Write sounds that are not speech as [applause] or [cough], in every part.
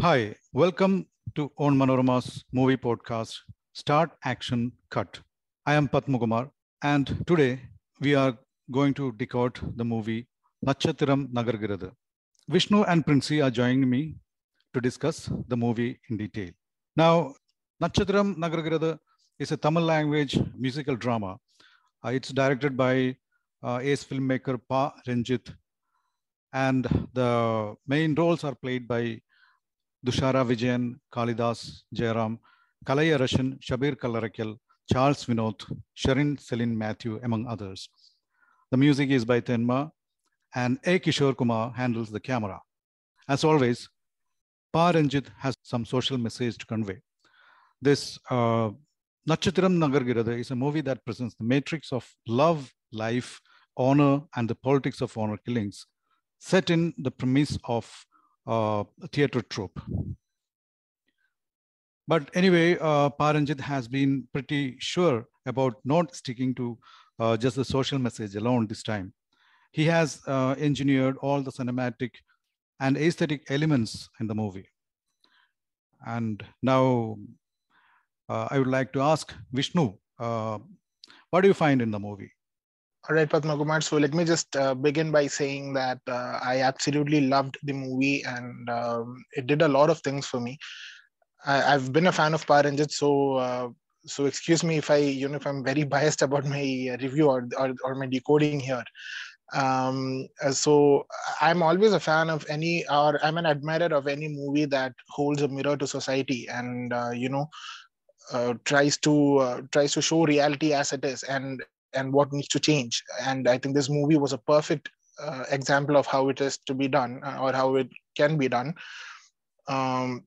Hi, welcome to Onmanorama's movie podcast, Start Action Cut. I am Padmakumar, and today we are going to decode the movie Natchathiram Nagargiradhu. Vishnu and Princy are joining me to discuss the movie in detail. Now, Natchathiram Nagargiradhu is a Tamil language musical drama. Uh, it's directed by uh, ace filmmaker Pa Ranjith, and the main roles are played by Dushara Vijayan, Kalidas Jayaram, Kalaya Rashan, Shabeer Kallarakkal, Charles Vinod, Sharin Celine Matthew, among others. The music is by Tenma, and A. Kishore Kumar handles the camera. As always, Pa Ranjith has some social message to convey. This uh, Natchathiram Nagargiradhu is a movie that presents the matrix of love, life, honor, and the politics of honor killings, set in the premise of uh, a theater troupe. But anyway, uh, Pa Ranjith has been pretty sure about not sticking to uh, just the social message alone this time. He has uh, engineered all the cinematic and aesthetic elements in the movie. And now I would like to ask Vishnu, uh, what do you find in the movie? All right, Padmakumar. So let me just uh, begin by saying that uh, I absolutely loved the movie and um, it did a lot of things for me. I, have been a fan of Pa Ranjith, so uh, so excuse me if I you know if I'm very [laughs] biased about my review or or, or my decoding here. Um, so I'm always a fan of any or I'm an admirer of any movie that holds a mirror to society and uh, you know uh, tries to uh, tries to show reality as it is and and what needs to change. And I think this movie was a perfect uh, example of how it is to be done uh, or how it can be done. Um,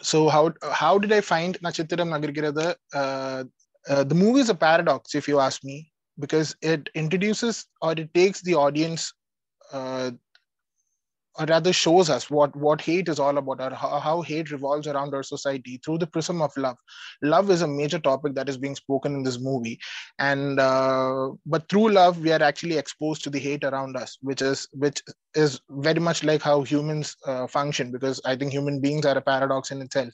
so how how did I find Natchathiram Nagargiradhu? Uh, uh, the movie is a paradox, if you ask me, because it introduces or it takes the audience or rather shows us what what hate is all about or how, how, hate revolves around our society through the prism of love. Love is a major topic that is being spoken in this movie. And uh, but through love we are actually exposed to the hate around us which is which is very much like how humans uh, function because i think human beings are a paradox in itself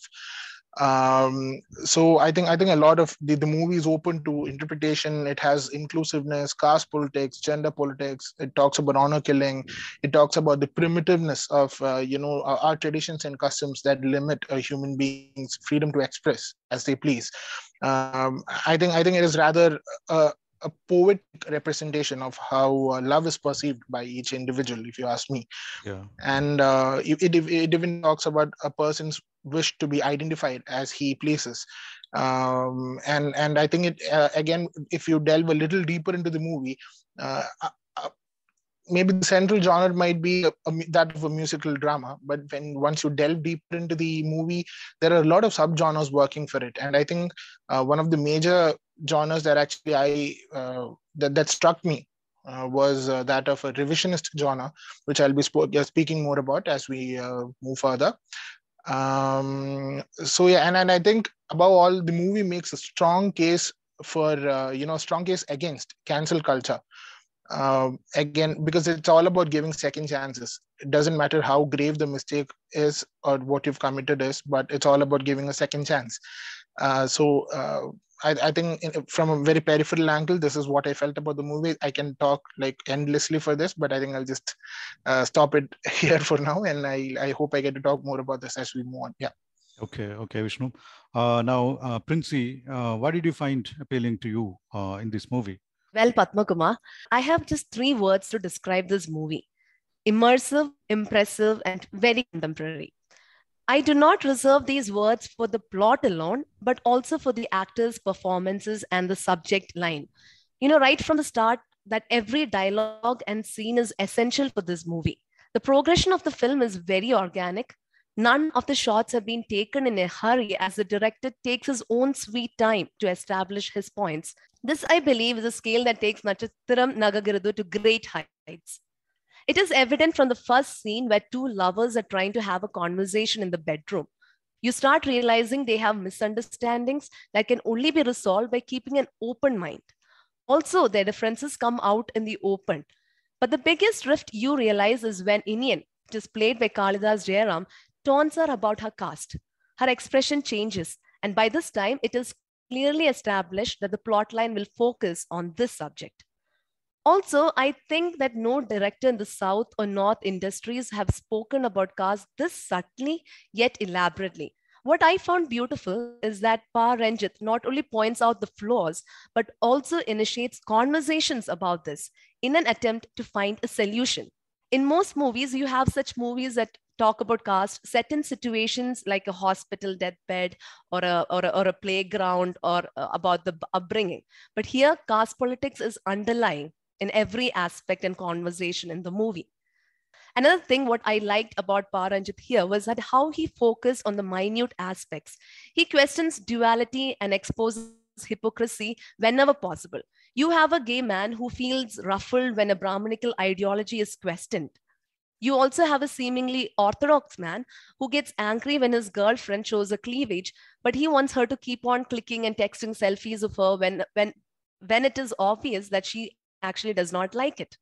um, so i think i think a lot of the, the movie is open to interpretation. It has inclusiveness caste politics gender politics. It talks about honor killing. It talks about the primitiveness of uh, you know our, our, traditions and customs that limit a human being's freedom to express as they please. Um, i think i think it is rather a, a poetic representation of how uh, love is perceived by each individual if you ask me. Yeah. And uh, it, it, it even talks about a person's wish to be identified as he places. um, and and i think it uh, again if you delve a little deeper into the movie uh, uh, uh maybe the central genre might be a, a, that of a musical drama but when once you delve deeper into the movie there are a lot of subgenres working for it and i think uh, one of the major genres that actually i uh, that, that struck me uh, was uh, that of a revisionist genre, which I'll be sp- speaking more about as we move further um, so yeah and, and i think above all the movie makes a strong case for uh, you know strong case against cancel culture. Uh, again because it's all about giving second chances. It doesn't matter how grave the mistake is or what you've committed is but it's all about giving a second chance so uh, I, I think in, from a very peripheral angle, this is what I felt about the movie. I can talk like endlessly for this, but I think I'll just uh, stop it [laughs] here for now. And I, I hope I get to talk more about this as we move on. Yeah. Okay, okay, Vishnu. Uh, now, uh, Princy, uh, what did you find appealing to you uh, in this movie? Well, Padmakumar, I have just three words to describe this movie immersive, impressive, and very contemporary. I do not reserve these words for the plot alone, but also for the actors' performances and the subject line. You know, right from the start, that every dialogue and scene is essential for this movie. The progression of the film is very organic. None of the shots have been taken in a hurry as the director takes his own sweet time to establish his points. This, I believe, is a scale that takes Natchathiram Nagargiradhu to great heights. It is evident from the first scene where two lovers are trying to have a conversation in the bedroom. You start realizing they have misunderstandings that can only be resolved by keeping an open mind. Also, their differences come out in the open. But the biggest rift you realize is when Inian, which is played by Kalidas Jayaram, taunts her about her caste. Her expression changes, and by this time, it is clearly established that the plotline will focus on this subject. Also, I think that no director in the South or North industries have spoken about caste this subtly yet elaborately. What I found beautiful is that Pa Ranjith not only points out the flaws, but also initiates conversations about this in an attempt to find a solution. In most movies, you have such movies that talk about caste set in situations like a hospital deathbed or a, or a, or a playground or uh, about the upbringing. But here, caste politics is underlying in every aspect and conversation in the movie. Another thing, what I liked about Pa Ranjith here was that how he focused on the minute aspects. He questions duality and exposes hypocrisy whenever possible. You have a gay man who feels ruffled when a Brahminical ideology is questioned. You also have a seemingly orthodox man who gets angry when his girlfriend shows a cleavage, but he wants her to keep on clicking and texting selfies of her when, when, when it is obvious that she actually does not like it.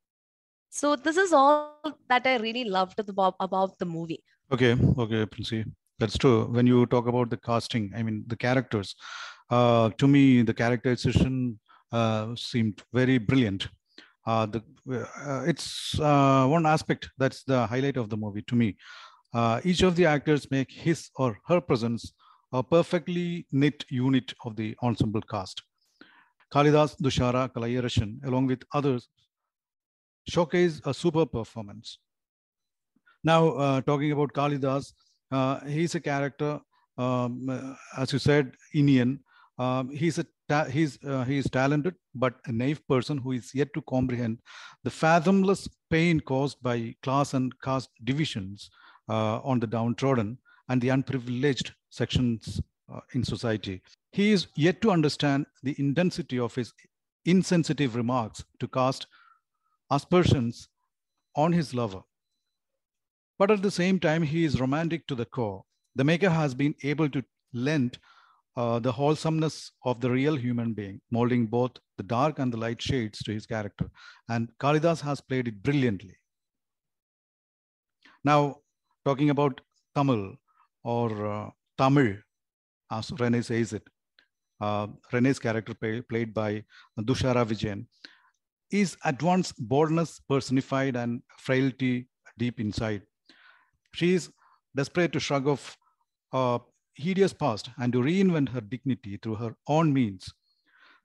So this is all that I really loved about, the movie. Okay, okay, Princy. That's true. When you talk about the casting, I mean the characters. Uh, to me, the characterization uh, seemed very brilliant. Uh, the uh, it's uh, one aspect that's the highlight of the movie to me. Uh, each of the actors make his or her presence a perfectly knit unit of the ensemble cast. Kalidas Dushara Kalaiyarasan, along with others, showcase a super performance. Now, uh, talking about Kalidas, uh, he's a character, um, as you said, Inian. Um, he's a he's uh, he is talented but a naive person who is yet to comprehend the fathomless pain caused by class and caste divisions uh, on the downtrodden and the unprivileged sections uh, in society. He is yet to understand the intensity of his insensitive remarks to cast aspersions on his lover. But at the same time, he is romantic to the core. The maker has been able to lend uh, the wholesomeness of the real human being, molding both the dark and the light shades to his character. And Kalidas has played it brilliantly. Now, talking about Tamil or uh, Tamil, as Rene says it, uh, Rene's character play, played by Dushara Vijayan, is at once boldness personified and frailty deep inside. She is desperate to shrug off uh, hideous past and to reinvent her dignity through her own means.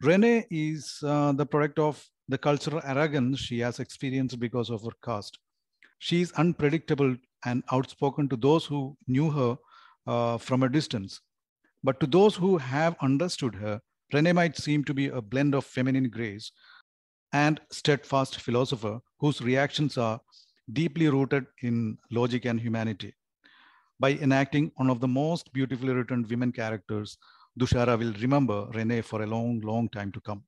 Renee is uh, the product of the cultural arrogance she has experienced because of her caste. She is unpredictable and outspoken to those who knew her uh, from a distance. But to those who have understood her, Renee might seem to be a blend of feminine grace and steadfast philosopher whose reactions are deeply rooted in logic and humanity by enacting one of the most beautifully written women characters, Dushara will remember Renee for a long, long time to come.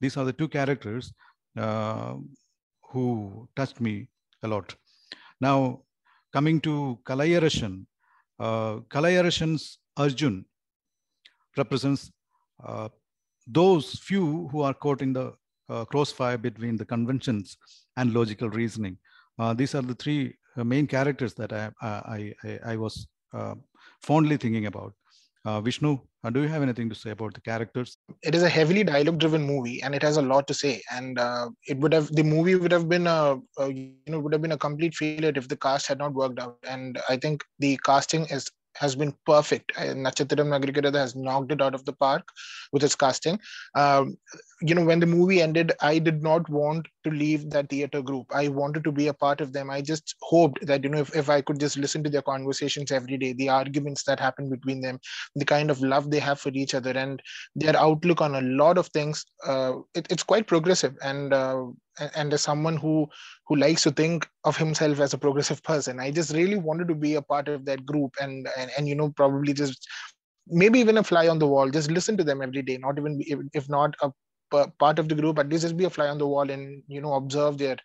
These are the two characters uh, who touched me a lot. Now, coming to Kalaiyarasan, uh, Kalaiyarasan's Arjun represents uh, those few who are caught in the uh, crossfire between the conventions and logical reasoning. Uh, these are the three uh, main characters that I, I, I, I was uh, fondly thinking about. Vishnu, do you have anything to say about the characters? It is a heavily dialogue-driven movie, and it has a lot to say. And it would have the movie would have been a, a, you know would have been a complete failure if the cast had not worked out. And I think the casting is has been perfect. Natchathiram Nagargiradhu has knocked it out of the park with its casting. Um, you know, when the movie ended, I did not want to leave that theater group. I wanted to be a part of them. I just hoped that, you know, if, if I could just listen to their conversations every day, the arguments that happen between them, the kind of love they have for each other, and their outlook on a lot of things, uh, it, it's quite progressive. And uh, and as someone who who likes to think of himself as a progressive person i just really wanted to be a part of that group and and, and you know probably just maybe even a fly on the wall just listen to them every day not even be, if not a part of the group at least just be a fly on the wall and you know observe their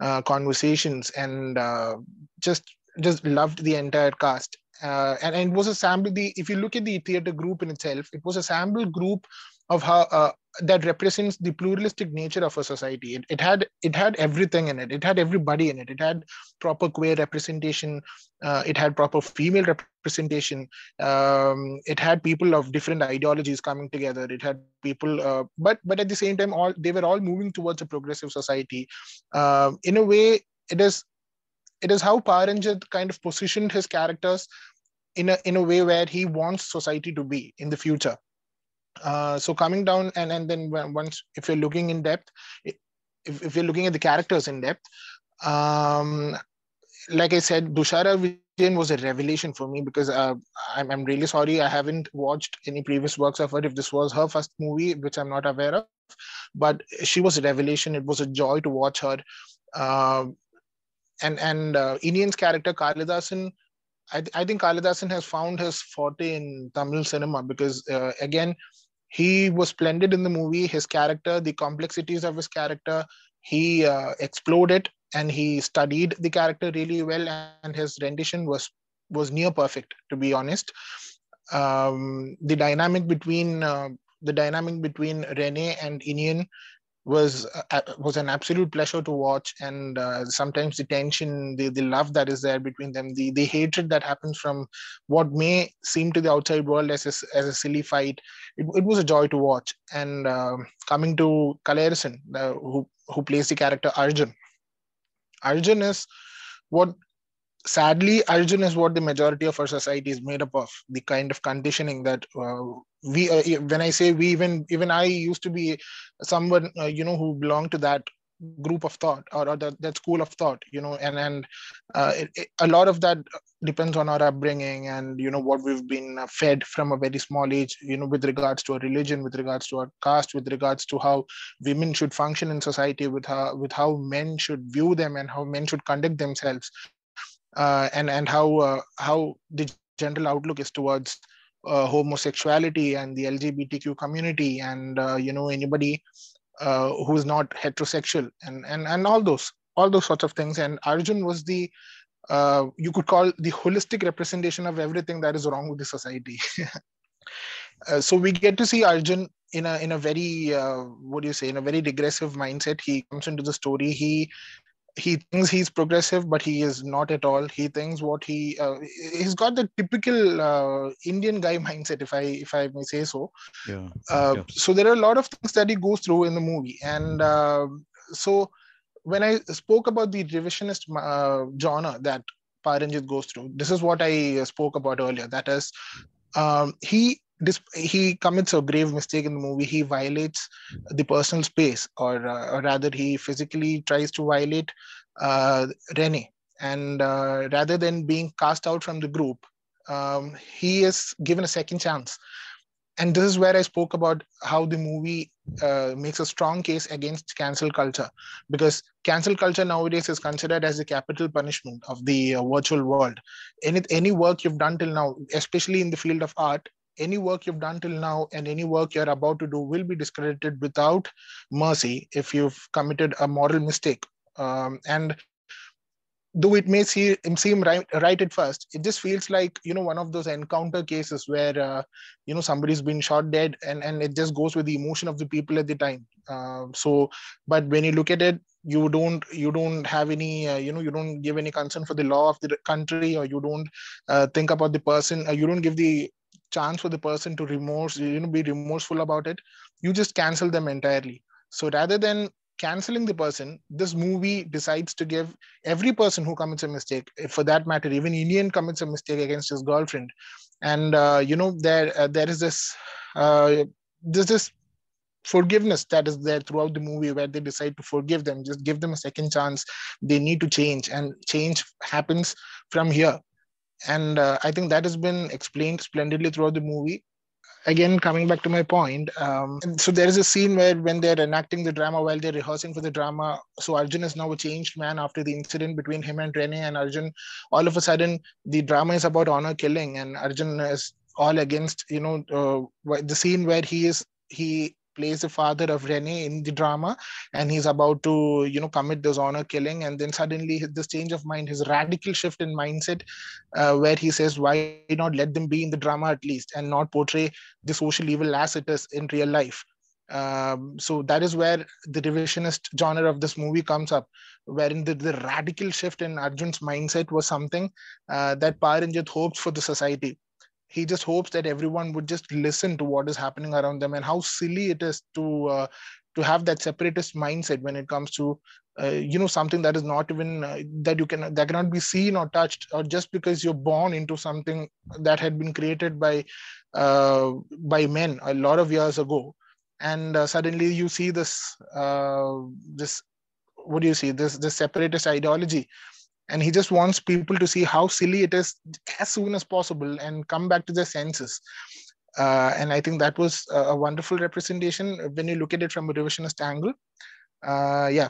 uh, conversations and uh, just just loved the entire cast. Uh, and, and it was a sample the if you look at the theater group in itself it was a sample group of how uh, that represents the pluralistic nature of a society. It, it had it had everything in it. It had everybody in it. It had proper queer representation. Uh, it had proper female representation. Um, it had people of different ideologies coming together. It had people, uh, but but at the same time, all they were all moving towards a progressive society. Uh, in a way, it is it is how Pa Ranjith kind of positioned his characters in a in a way where he wants society to be in the future uh, so coming down and and then once if you're looking in depth if, if you're looking at the characters in depth um like i said dushara Vijayan was a revelation for me because uh, I'm, I'm really sorry i haven't watched any previous works of her if this was her first movie which i'm not aware of. But she was a revelation. It was a joy to watch her. Uh, and and uh, Inian's character Kalidasan I, I think Kalidasan has found his forte in Tamil cinema because uh, again he was splendid in the movie. His character the complexities of his character he uh, exploded and he studied the character really well and his rendition was was near perfect to be honest. Um, the dynamic between uh, the dynamic between Rene and Inian was uh, was an absolute pleasure to watch. And uh, sometimes the tension the, the love that is there between them the the hatred that happens from what may seem to the outside world as a, as a silly fight it, it was a joy to watch. And uh, coming to uh, who who plays the character Arjun. Arjun is what sadly arjun is what the majority of our society is made up of the kind of conditioning that uh, we uh, when i say we even even i used to be someone uh, you know who belonged to that group of thought or, or that, that school of thought you know and and uh, it, it, a lot of that depends on our upbringing and you know what we've been fed from a very small age you know with regards to our religion with regards to our caste with regards to how women should function in society with how with how men should view them and how men should conduct themselves. uh, and and how uh, how the general outlook is towards uh, homosexuality and the LGBTQ community and uh, you know anybody uh, who's not heterosexual and and and all those all those sorts of things and Arjun was the uh, you could call the holistic representation of everything that is wrong with the society. [laughs] so we get to see Arjun in a in a very what do you say in a very regressive mindset. He comes into the story. He he thinks he's progressive but he is not at all he thinks what he uh, he's got the typical uh, indian guy mindset if i if i may say so yeah. Uh, yeah. so there are a lot of things that he goes through in the movie and uh, so when i spoke about the revisionist uh, genre that Pa Ranjith goes through this is what i spoke about earlier that is um, he he commits a grave mistake in the movie. He violates the personal space or, uh, or rather he physically tries to violate uh, rene and uh, rather than being cast out from the group um, he is given a second chance. And this is where i spoke about how the movie uh, makes a strong case against cancel culture. Because cancel culture nowadays is considered as the capital punishment of the uh, virtual world. Any, any work you've done till now especially in the field of art any work you've done till now and any work you're about to do will be discredited without mercy if you've committed a moral mistake. Um, and though it may see, seem right, right at first, it just feels like you know one of those encounter cases where uh, you know somebody's been shot dead, and and it just goes with the emotion of the people at the time. Uh, so, but when you look at it, you don't you don't have any uh, you know you don't give any concern for the law of the country, or you don't uh, think about the person, uh, you don't give the chance for the person to remorse you know be remorseful about it you just cancel them entirely. So rather than canceling the person this movie decides to give every person who commits a mistake for that matter even Inian commits a mistake against his girlfriend. And uh, you know there uh, there is this uh, there's this forgiveness that is there throughout the movie where they decide to forgive them just give them a second chance. They need to change and change happens from here and uh, i think that has been explained splendidly throughout the movie. Again coming back to my point um, so there is a scene where when they're enacting the drama while they're rehearsing for the drama so arjun is now a changed man after the incident between him and rene and arjun all of a sudden the drama is about honor killing and arjun is all against you know uh, the scene where he is he plays the father of Rene in the drama, and he's about to, you know, commit this honor killing, and then suddenly this change of mind, his radical shift in mindset, uh, where he says, "Why not let them be in the drama at least, and not portray the social evil as it is in real life?" Um, so that is where the revisionist genre of this movie comes up, wherein the, the radical shift in Arjun's mindset was something uh, that Pa Ranjith hopes for the society. He just hopes that everyone would just listen to what is happening around them and how silly it is to uh, to have that separatist mindset when it comes to uh, you know something that is not even uh, that you can that cannot be seen or touched or just because you're born into something that had been created by uh, by men a lot of years ago. And uh, suddenly you see this uh, this what do you see? This this separatist ideology and he just wants people to see how silly it is as soon as possible and come back to their senses. Uh, and i think that was a wonderful representation when you look at it from a revisionist angle. Uh, yeah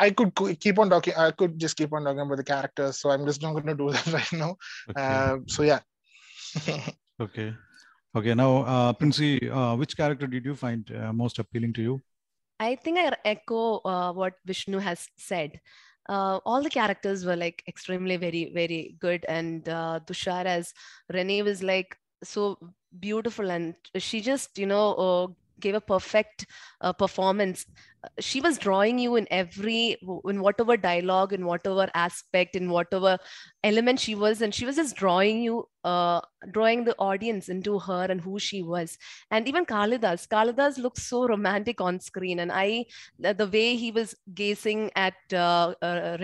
i could keep on talking i could just keep on talking about the characters so i'm just not going to do [laughs] that right now. Okay. uh, so yeah. [laughs] Okay. Okay now uh, princy uh, which character did you find uh, most appealing to you? I think i echo uh, what vishnu has said uh, all the characters were like extremely very very good. And uh, tushar as renee was like so beautiful. And she just you know uh, gave a perfect uh, performance. She was drawing you in every in whatever dialogue in whatever aspect in whatever element she was and she was just drawing you uh, drawing the audience into her and who she was. And even kalidas kalidas looks so romantic on screen and i the, way he was gazing at uh, uh,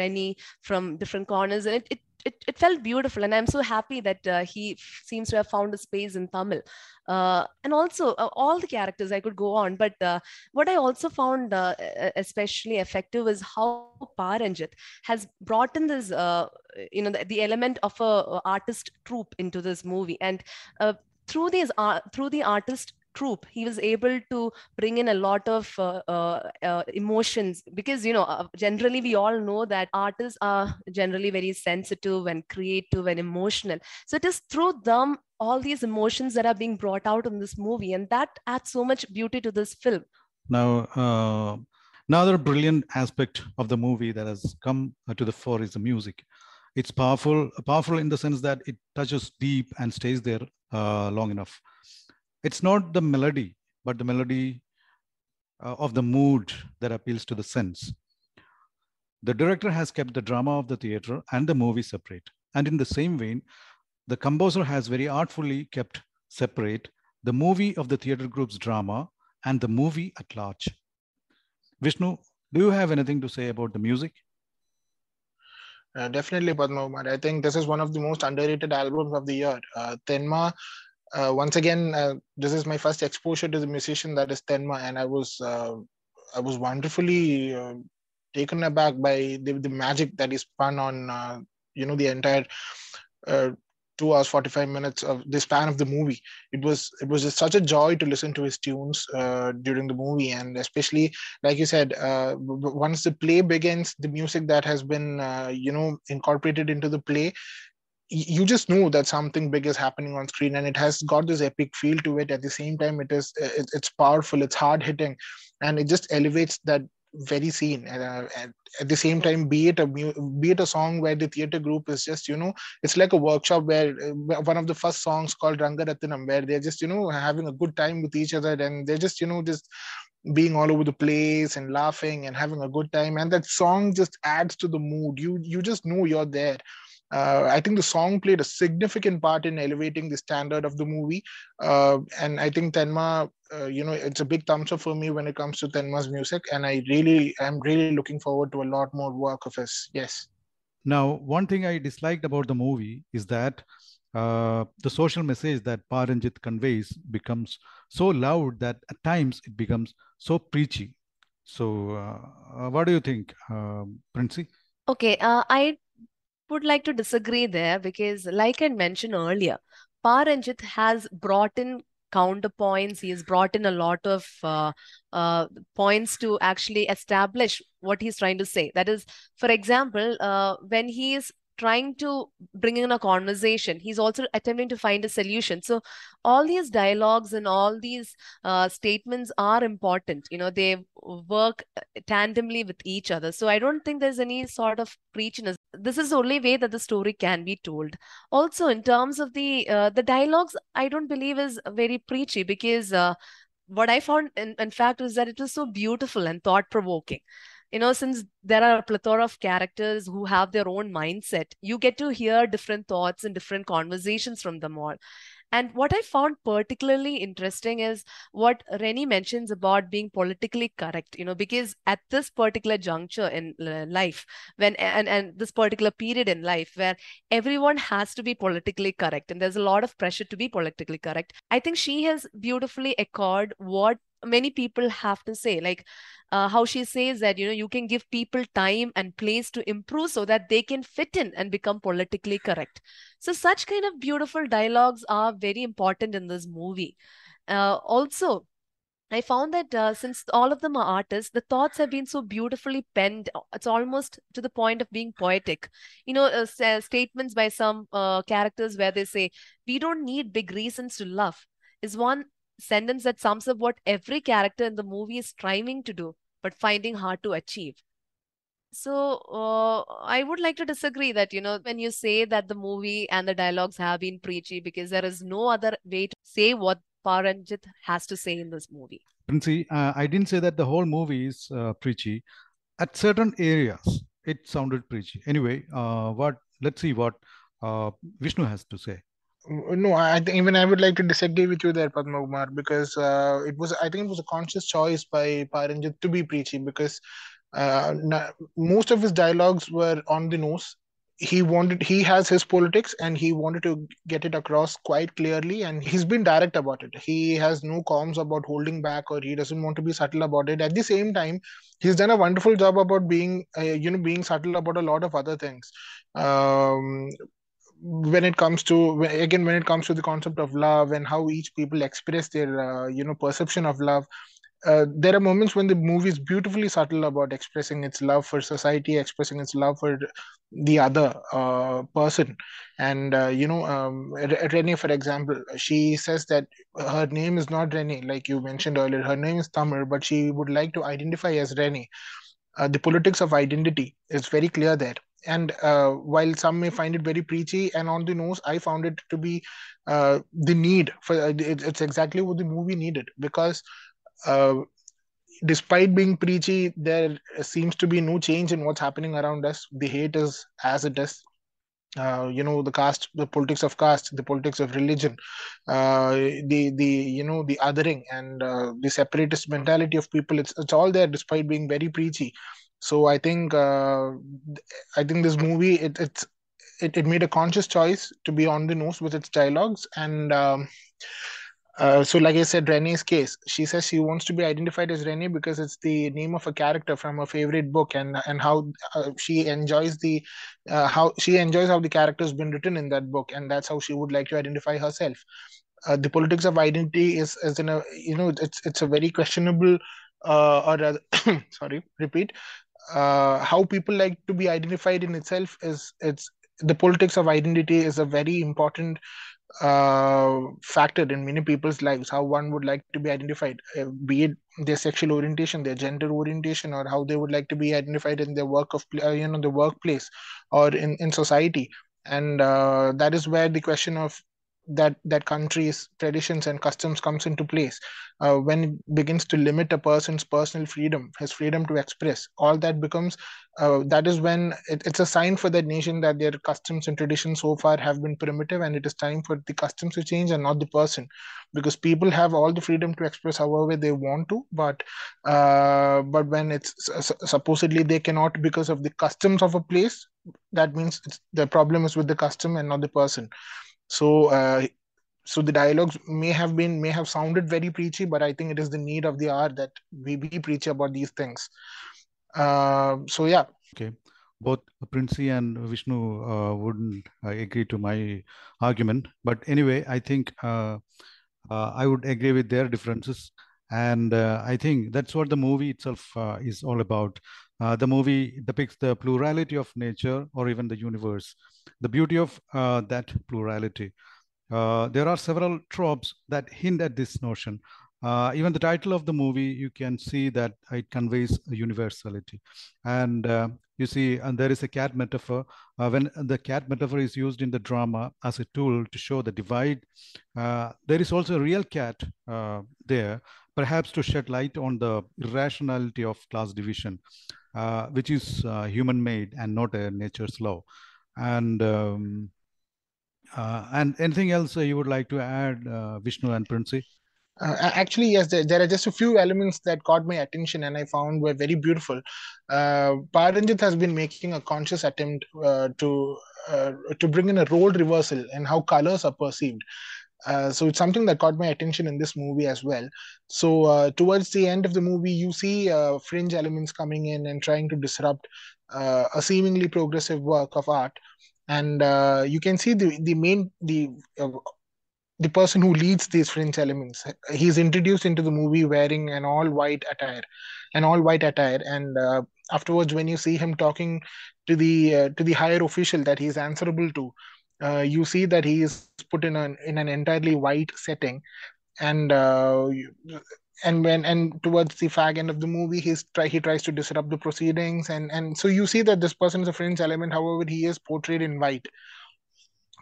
from different corners and it, it it, it felt beautiful and i'm so happy that uh, he seems to have found a space in tamil. Uh, and also uh, all the characters i could go on but uh, what i also found uh, especially effective is how Pa Ranjith has brought in this uh, you know the, the, element of a, artist troupe into this movie. And through these through the artist troupe he was able to bring in a lot of uh, uh, uh, emotions because you know uh, generally we all know that artists are generally very sensitive and creative and emotional. So it is through them all these emotions that are being brought out in this movie and that adds so much beauty to this film. Now uh, another brilliant aspect of the movie that has come to the fore is the music. It's powerful powerful in the sense that it touches deep and stays there uh, long enough it's not the melody, but the melody uh, of the mood that appeals to the sense. The director has kept the drama of the theater and the movie separate. And in the same vein, the composer has very artfully kept separate the movie of the theater group's drama and the movie at large. Vishnu, do you have anything to say about the music? Uh, definitely, Padma I think this is one of the most underrated albums of the year. Uh, Tenma uh, once again, uh, this is my first exposure to the musician that is Tenma, and I was uh, I was wonderfully uh, taken aback by the, the magic that is spun on uh, you know the entire uh, two hours 45 minutes of the span of the movie. It was it was such a joy to listen to his tunes during the movie. And especially like you said once the play begins the music that has been you know incorporated into the play you just know that something big is happening on screen and it has got this epic feel to it. At the same time it is it's powerful it's hard hitting and it just elevates that very scene. And, uh, and, at the same time be it a be it a song where the theater group is just you know it's like a workshop where uh, one of the first songs called Rangaratinam where they're just you know having a good time with each other and they're just you know just being all over the place and laughing and having a good time. And that song just adds to the mood. You you just know you're there uh, I think the song played a significant part in elevating the standard of the movie. Uh, and I think Tenma, uh, you know, it's a big thumbs up for me when it comes to Tenma's music. And I really, I'm really looking forward to a lot more work of his. Yes. Now, one thing I disliked about the movie is that uh, the social message that Pa Ranjith conveys becomes so loud that at times it becomes so preachy. So, uh, uh what do you think, uh, Princy? Okay, uh, I would like to disagree there because, like I mentioned earlier, Pa Ranjith has brought in counterpoints. He has brought in a lot of uh, uh, points to actually establish what he's trying to say. That is, for example, uh, when he is trying to bring in a conversation he's also attempting to find a solution so all these dialogues and all these uh, statements are important you know they work tandemly with each other so i don't think there's any sort of preachiness this is the only way that the story can be told also in terms of the uh, the dialogues i don't believe is very preachy because uh, what I found, in, in fact, was that it was so beautiful and thought provoking. You know, since there are a plethora of characters who have their own mindset, you get to hear different thoughts and different conversations from them all. And what I found particularly interesting is what Rennie mentions about being politically correct, you know, because at this particular juncture in life, when and, and this particular period in life where everyone has to be politically correct and there's a lot of pressure to be politically correct, I think she has beautifully echoed what many people have to say like uh, how she says that you know you can give people time and place to improve so that they can fit in and become politically correct so such kind of beautiful dialogues are very important in this movie uh, also I found that uh, since all of them are artists, the thoughts have been so beautifully penned. It's almost to the point of being poetic. You know, uh, statements by some uh, characters where they say, "We don't need big reasons to love," is one sentence that sums up what every character in the movie is striving to do, but finding hard to achieve. So uh, I would like to disagree that, you know, when you say that the movie and the dialogues have been preachy, because there is no other way to say what Pa Ranjith has to say in this movie. Princy, uh, I didn't say that the whole movie is uh, preachy. At certain areas, it sounded preachy. Anyway, uh, what? Let's see what uh, Vishnu has to say. No, I think even I would like to disagree with you there, Padmakumar, because uh, it was I think it was a conscious choice by Pa Ranjith to be preachy because uh, most of his dialogues were on the nose. He wanted he has his politics and he wanted to get it across quite clearly, and he's been direct about it. He has no qualms about holding back or he doesn't want to be subtle about it. At the same time, he's done a wonderful job about being uh, you know being subtle about a lot of other things. Um, when it comes to again when it comes to the concept of love and how each people express their uh, you know perception of love uh, there are moments when the movie is beautifully subtle about expressing its love for society expressing its love for the other uh, person. And uh, you know um, renee for example she says that her name is not renee like you mentioned earlier. Her name is tamar but she would like to identify as renee. Uh, the politics of identity is very clear there and uh, while some may find it very preachy and on the nose i found it to be uh, the need for uh, it, it's exactly what the movie needed because uh, despite being preachy there seems to be no change in what's happening around us. The hate is as it is. Uh, you know the caste the politics of caste the politics of religion uh, the the you know the othering and the separatist mentality of people it's, it's all there despite being very preachy so i think uh, i think this movie it, it's it, it made a conscious choice to be on the nose with its dialogues. And um, uh, so like i said renee's case. She says she wants to be identified as renee because it's the name of a character from her favorite book and and how uh, she enjoys the uh, how she enjoys how the character has been written in that book. And that's how she would like to identify herself. Uh, the politics of identity is is in a you know it's it's a very questionable uh, or rather, [coughs] sorry repeat uh, how people like to be identified in itself is it's the politics of identity is a very important uh, factor in many people's lives how one would like to be identified uh, be it their sexual orientation their gender orientation or how they would like to be identified in their work of uh, you know the workplace or in in society. And uh, that is where the question of that that country's traditions and customs comes into place uh, when it begins to limit a person's personal freedom his freedom to express all that becomes uh, that is when it, it's a sign for that nation that their customs and traditions so far have been primitive and it is time for the customs to change and not the person. Because people have all the freedom to express however they want to but uh, but when it's supposedly they cannot because of the customs of a place that means the problem is with the custom and not the person so uh, so the dialogues may have been may have sounded very preachy but i think it is the need of the hour that we be preachy about these things. Uh, so yeah. Okay. Both princy and vishnu uh, wouldn't uh, agree to my argument. But anyway i think uh, uh, i would agree with their differences. And i think that's what the movie itself is all about uh, the movie depicts the plurality of nature or even the universe, the beauty of uh, that plurality. Uh, there are several tropes that hint at this notion. Uh, even the title of the movie, you can see that it conveys a universality. And uh, you see, and there is a cat metaphor. When the cat metaphor is used in the drama as a tool to show the divide, there is also a real cat there, perhaps to shed light on the irrationality of class division, uh, which is uh, human made and not a nature's law. And um, uh, and anything else you would like to add, Vishnu and Princy? Uh, actually, yes, there, there, are just a few elements that caught my attention and I found were very beautiful. Uh, Pa Ranjith has been making a conscious attempt uh, to uh, to bring in a role reversal and how colors are perceived. Uh, so it's something that caught my attention in this movie as well. So uh, towards the end of the movie, you see uh, fringe elements coming in and trying to disrupt uh, a seemingly progressive work of art, and uh, you can see the the main the the person who leads these fringe elements. He's introduced into the movie wearing an all white attire, an all white attire, and afterwards, when you see him talking to the to the higher official that he's answerable to uh, you see that he is put in an in an entirely white setting, and uh, and when and towards the fag end of the movie, he's try he tries to disrupt the proceedings, and and so you see that this person is a fringe element. However, he is portrayed in white.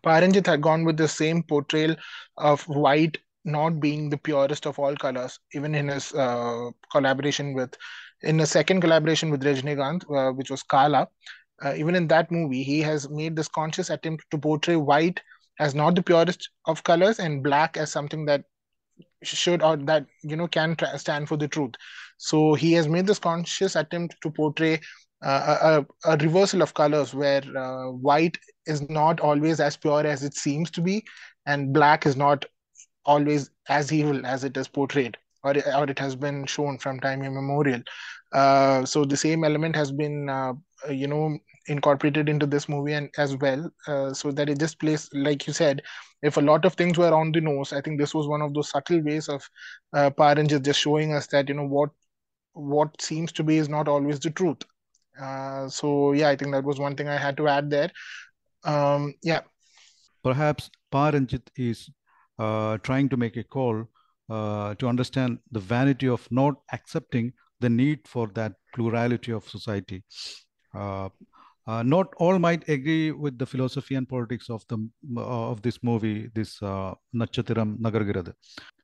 Pa Ranjith had gone with the same portrayal of white not being the purest of all colors, even in his uh, collaboration with, in a second collaboration with Rajinikanth, uh, which was Kaala, uh, even in that movie, he has made this conscious attempt to portray white as not the purest of colors and black as something that should or that you know can stand for the truth. So he has made this conscious attempt to portray uh, a, a, reversal of colors where uh, white is not always as pure as it seems to be, and black is not always as evil as it is portrayed or, or it has been shown from time immemorial. Uh, so the same element has been uh, you know incorporated into this movie and as well uh, so that it just plays like you said if a lot of things were on the nose i think this was one of those subtle ways of uh, Pa Ranjith just showing us that you know what what seems to be is not always the truth. Uh, so yeah i think that was one thing i had to add there. Um, yeah. Perhaps Pa Ranjith is uh, trying to make a call uh, to understand the vanity of not accepting the need for that plurality of society uh, uh, not all might agree with the philosophy and politics of the uh, of this movie, this uh, Natchathiram Nagargiradhu.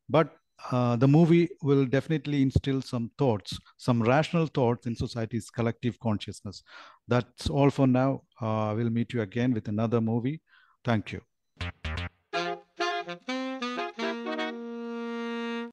But uh, the movie will definitely instill some thoughts, some rational thoughts in society's collective consciousness. That's all for now. Uh, we'll meet you again with another movie. Thank you.